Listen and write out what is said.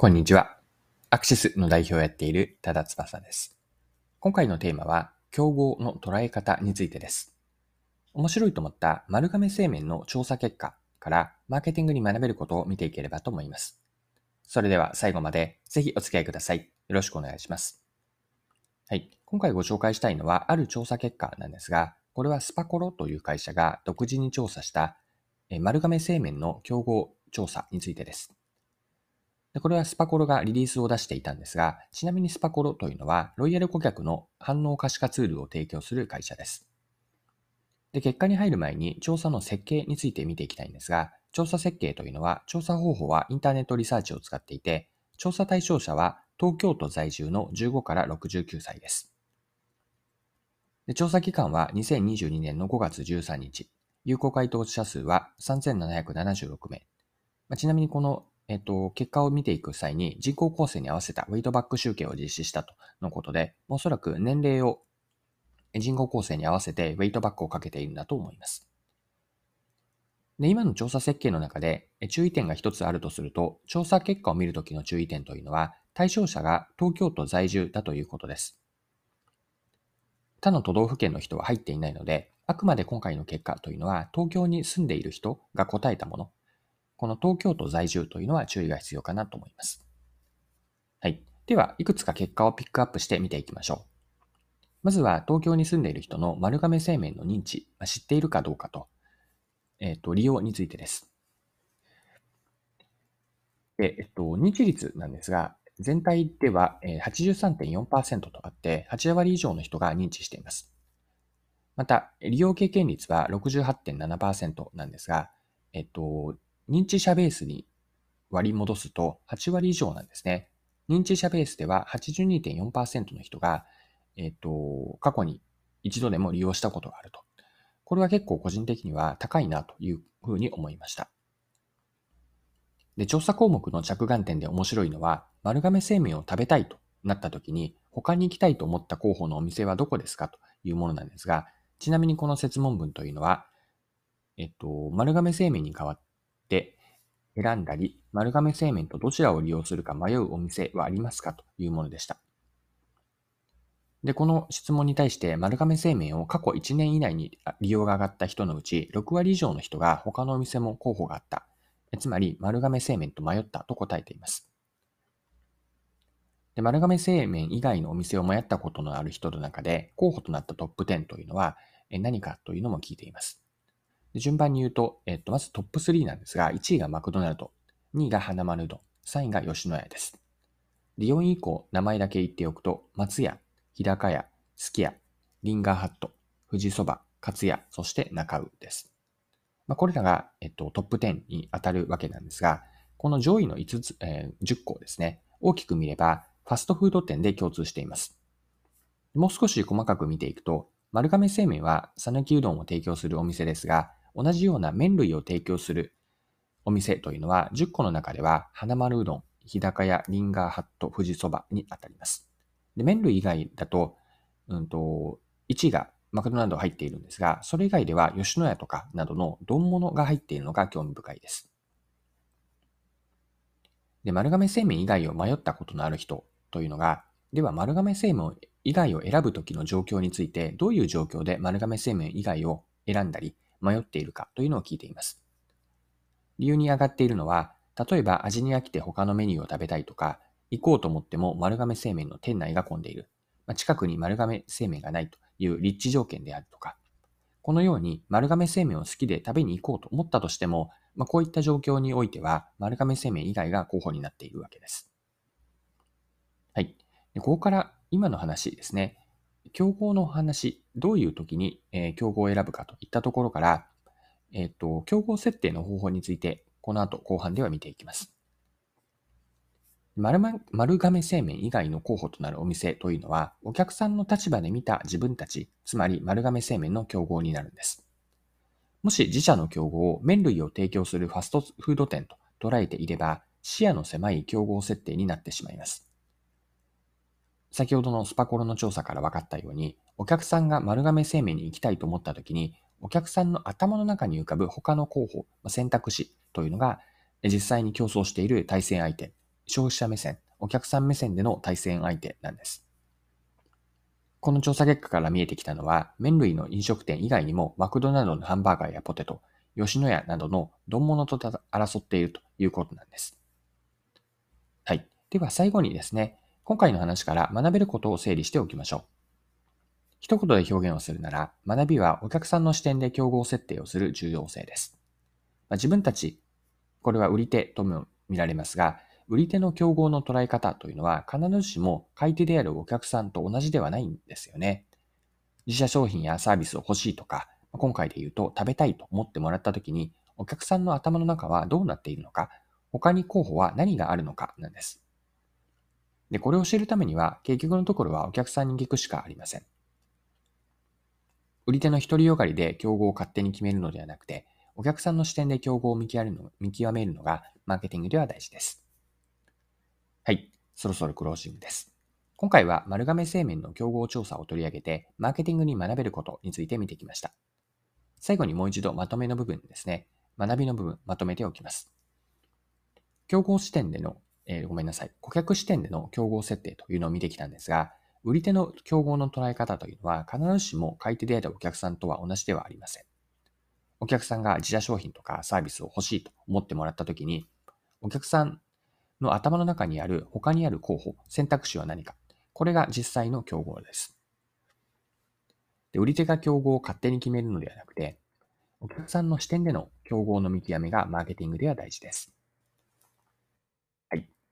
こんにちは。アクシスの代表をやっている多田翼です。今回のテーマは、競合の捉え方についてです。面白いと思った丸亀製麺の調査結果からマーケティングに学べることを見ていければと思います。それでは最後までぜひお付き合いください。よろしくお願いします。はい。今回ご紹介したいのは、ある調査結果なんですが、これはスパコロという会社が独自に調査した丸亀製麺の競合調査についてです。でこれはスパコロがリリースを出していたんですが、ちなみにスパコロというのは、ロイヤル顧客の反応可視化ツールを提供する会社です。で、結果に入る前に調査の設計について見ていきたいんですが、調査設計というのは、調査方法はインターネットリサーチを使っていて、調査対象者は東京都在住の15から69歳です。で調査期間は2022年の5月13日。有効回答者数は3776名。まあ、ちなみにこのえっと、結果を見ていく際に人口構成に合わせたウェイトバック集計を実施したとのことで、おそらく年齢を人口構成に合わせてウェイトバックをかけているんだと思います。で今の調査設計の中で注意点が一つあるとすると、調査結果を見るときの注意点というのは、対象者が東京都在住だということです。他の都道府県の人は入っていないので、あくまで今回の結果というのは、東京に住んでいる人が答えたもの、この東京都在住というのは注意が必要かなと思います。はい。では、いくつか結果をピックアップして見ていきましょう。まずは、東京に住んでいる人の丸亀製麺の認知、まあ知っているかどうかと、えっ、ー、と、利用についてです。で、えっと、認知率なんですが、全体では83.4%とあって、8割以上の人が認知しています。また、利用経験率は68.7%なんですが、えっと、認知者ベースに割り戻すと8割以上なんですね。認知者ベースでは82.4%の人が、えっ、と、過去に一度でも利用したことがあると。これは結構個人的には高いなというふうに思いました。で、調査項目の着眼点で面白いのは、丸亀製麺を食べたいとなった時に、他に行きたいと思った候補のお店はどこですかというものなんですが、ちなみにこの説問文というのは、えっと、丸亀製麺に代わっって選んだり、丸亀製麺とどちらを利用するか迷うお店はありますかというものでした。で、この質問に対して丸亀製麺を過去1年以内に利用が上がった人のうち6割以上の人が他のお店も候補があった。つまり丸亀製麺と迷ったと答えています。で丸亀製麺以外のお店を迷ったことのある人の中で候補となったトップ10というのは何かというのも聞いています。順番に言うと、えっと、まずトップ3なんですが、1位がマクドナルド、2位が花丸うどん、3位が吉野家です。で、4位以降、名前だけ言っておくと、松屋、日高屋、すき家、リンガーハット、富士そば、勝屋、そして中尾です。まあ、これらが、えっと、トップ10に当たるわけなんですが、この上位の5つ、えー、10個ですね、大きく見れば、ファストフード店で共通しています。もう少し細かく見ていくと、丸亀製麺は讃岐うどんを提供するお店ですが、同じような麺類を提供するお店というのは10個の中では花丸うどん、日高屋、リンガーハット、富士そばにあたります。で麺類以外だと、うんと、1位がマクドナルド入っているんですが、それ以外では吉野家とかなどの丼物が入っているのが興味深いです。で、丸亀製麺以外を迷ったことのある人というのが、では丸亀製麺以外を選ぶときの状況について、どういう状況で丸亀製麺以外を選んだり、迷っているかというのを聞いています。理由に上がっているのは、例えば味に飽きて他のメニューを食べたいとか、行こうと思っても丸亀製麺の店内が混んでいる。まあ、近くに丸亀製麺がないという立地条件であるとか、このように丸亀製麺を好きで食べに行こうと思ったとしても、まあ、こういった状況においては丸亀製麺以外が候補になっているわけです。はい。でここから今の話ですね。競合の話、どういう時に、えー、競合を選ぶかといったところから、えっ、と、競合設定の方法について、この後後半では見ていきます。丸丸亀製麺以外の候補となるお店というのは、お客さんの立場で見た自分たち、つまり丸亀製麺の競合になるんです。もし自社の競合を麺類を提供するファストフード店と捉えていれば、視野の狭い競合設定になってしまいます。先ほどのスパコロの調査から分かったように、お客さんが丸亀製麺に行きたいと思った時に、お客さんの頭の中に浮かぶ他の候補、選択肢というのが、実際に競争している対戦相手、消費者目線、お客さん目線での対戦相手なんです。この調査結果から見えてきたのは、麺類の飲食店以外にも、マクドナルドのハンバーガーやポテト、吉野家などの丼物と争っているということなんです。はい。では最後にですね、今回の話から学べることを整理しておきましょう。一言で表現をするなら、学びはお客さんの視点で競合設定をする重要性です。まあ、自分たち、これは売り手とも見られますが、売り手の競合の捉え方というのは必ずしも買い手であるお客さんと同じではないんですよね。自社商品やサービスを欲しいとか、今回で言うと食べたいと思ってもらった時に、お客さんの頭の中はどうなっているのか、他に候補は何があるのかなんです。で、これを知るためには、結局のところはお客さんに聞くしかありません。売り手の独りよがりで競合を勝手に決めるのではなくて、お客さんの視点で競合を見極めるの見極めるのがマーケティングでは大事です。はい、そろそろクロージングです。今回は丸亀製麺の競合調査を取り上げて、マーケティングに学べることについて見てきました。最後にもう一度まとめの部分ですね。学びの部分、まとめておきます。競合視点での、えー、ごめんなさい、顧客視点での競合設定というのを見てきたんですが、売り手の競合の捉え方というのは必ずしも買い手であるお客さんとは同じではありません。お客さんが自社商品とかサービスを欲しいと思ってもらったときに、お客さんの頭の中にある他にある候補、選択肢は何か。これが実際の競合です。で売り手が競合を勝手に決めるのではなくて、お客さんの視点での競合の見極めがマーケティングでは大事です。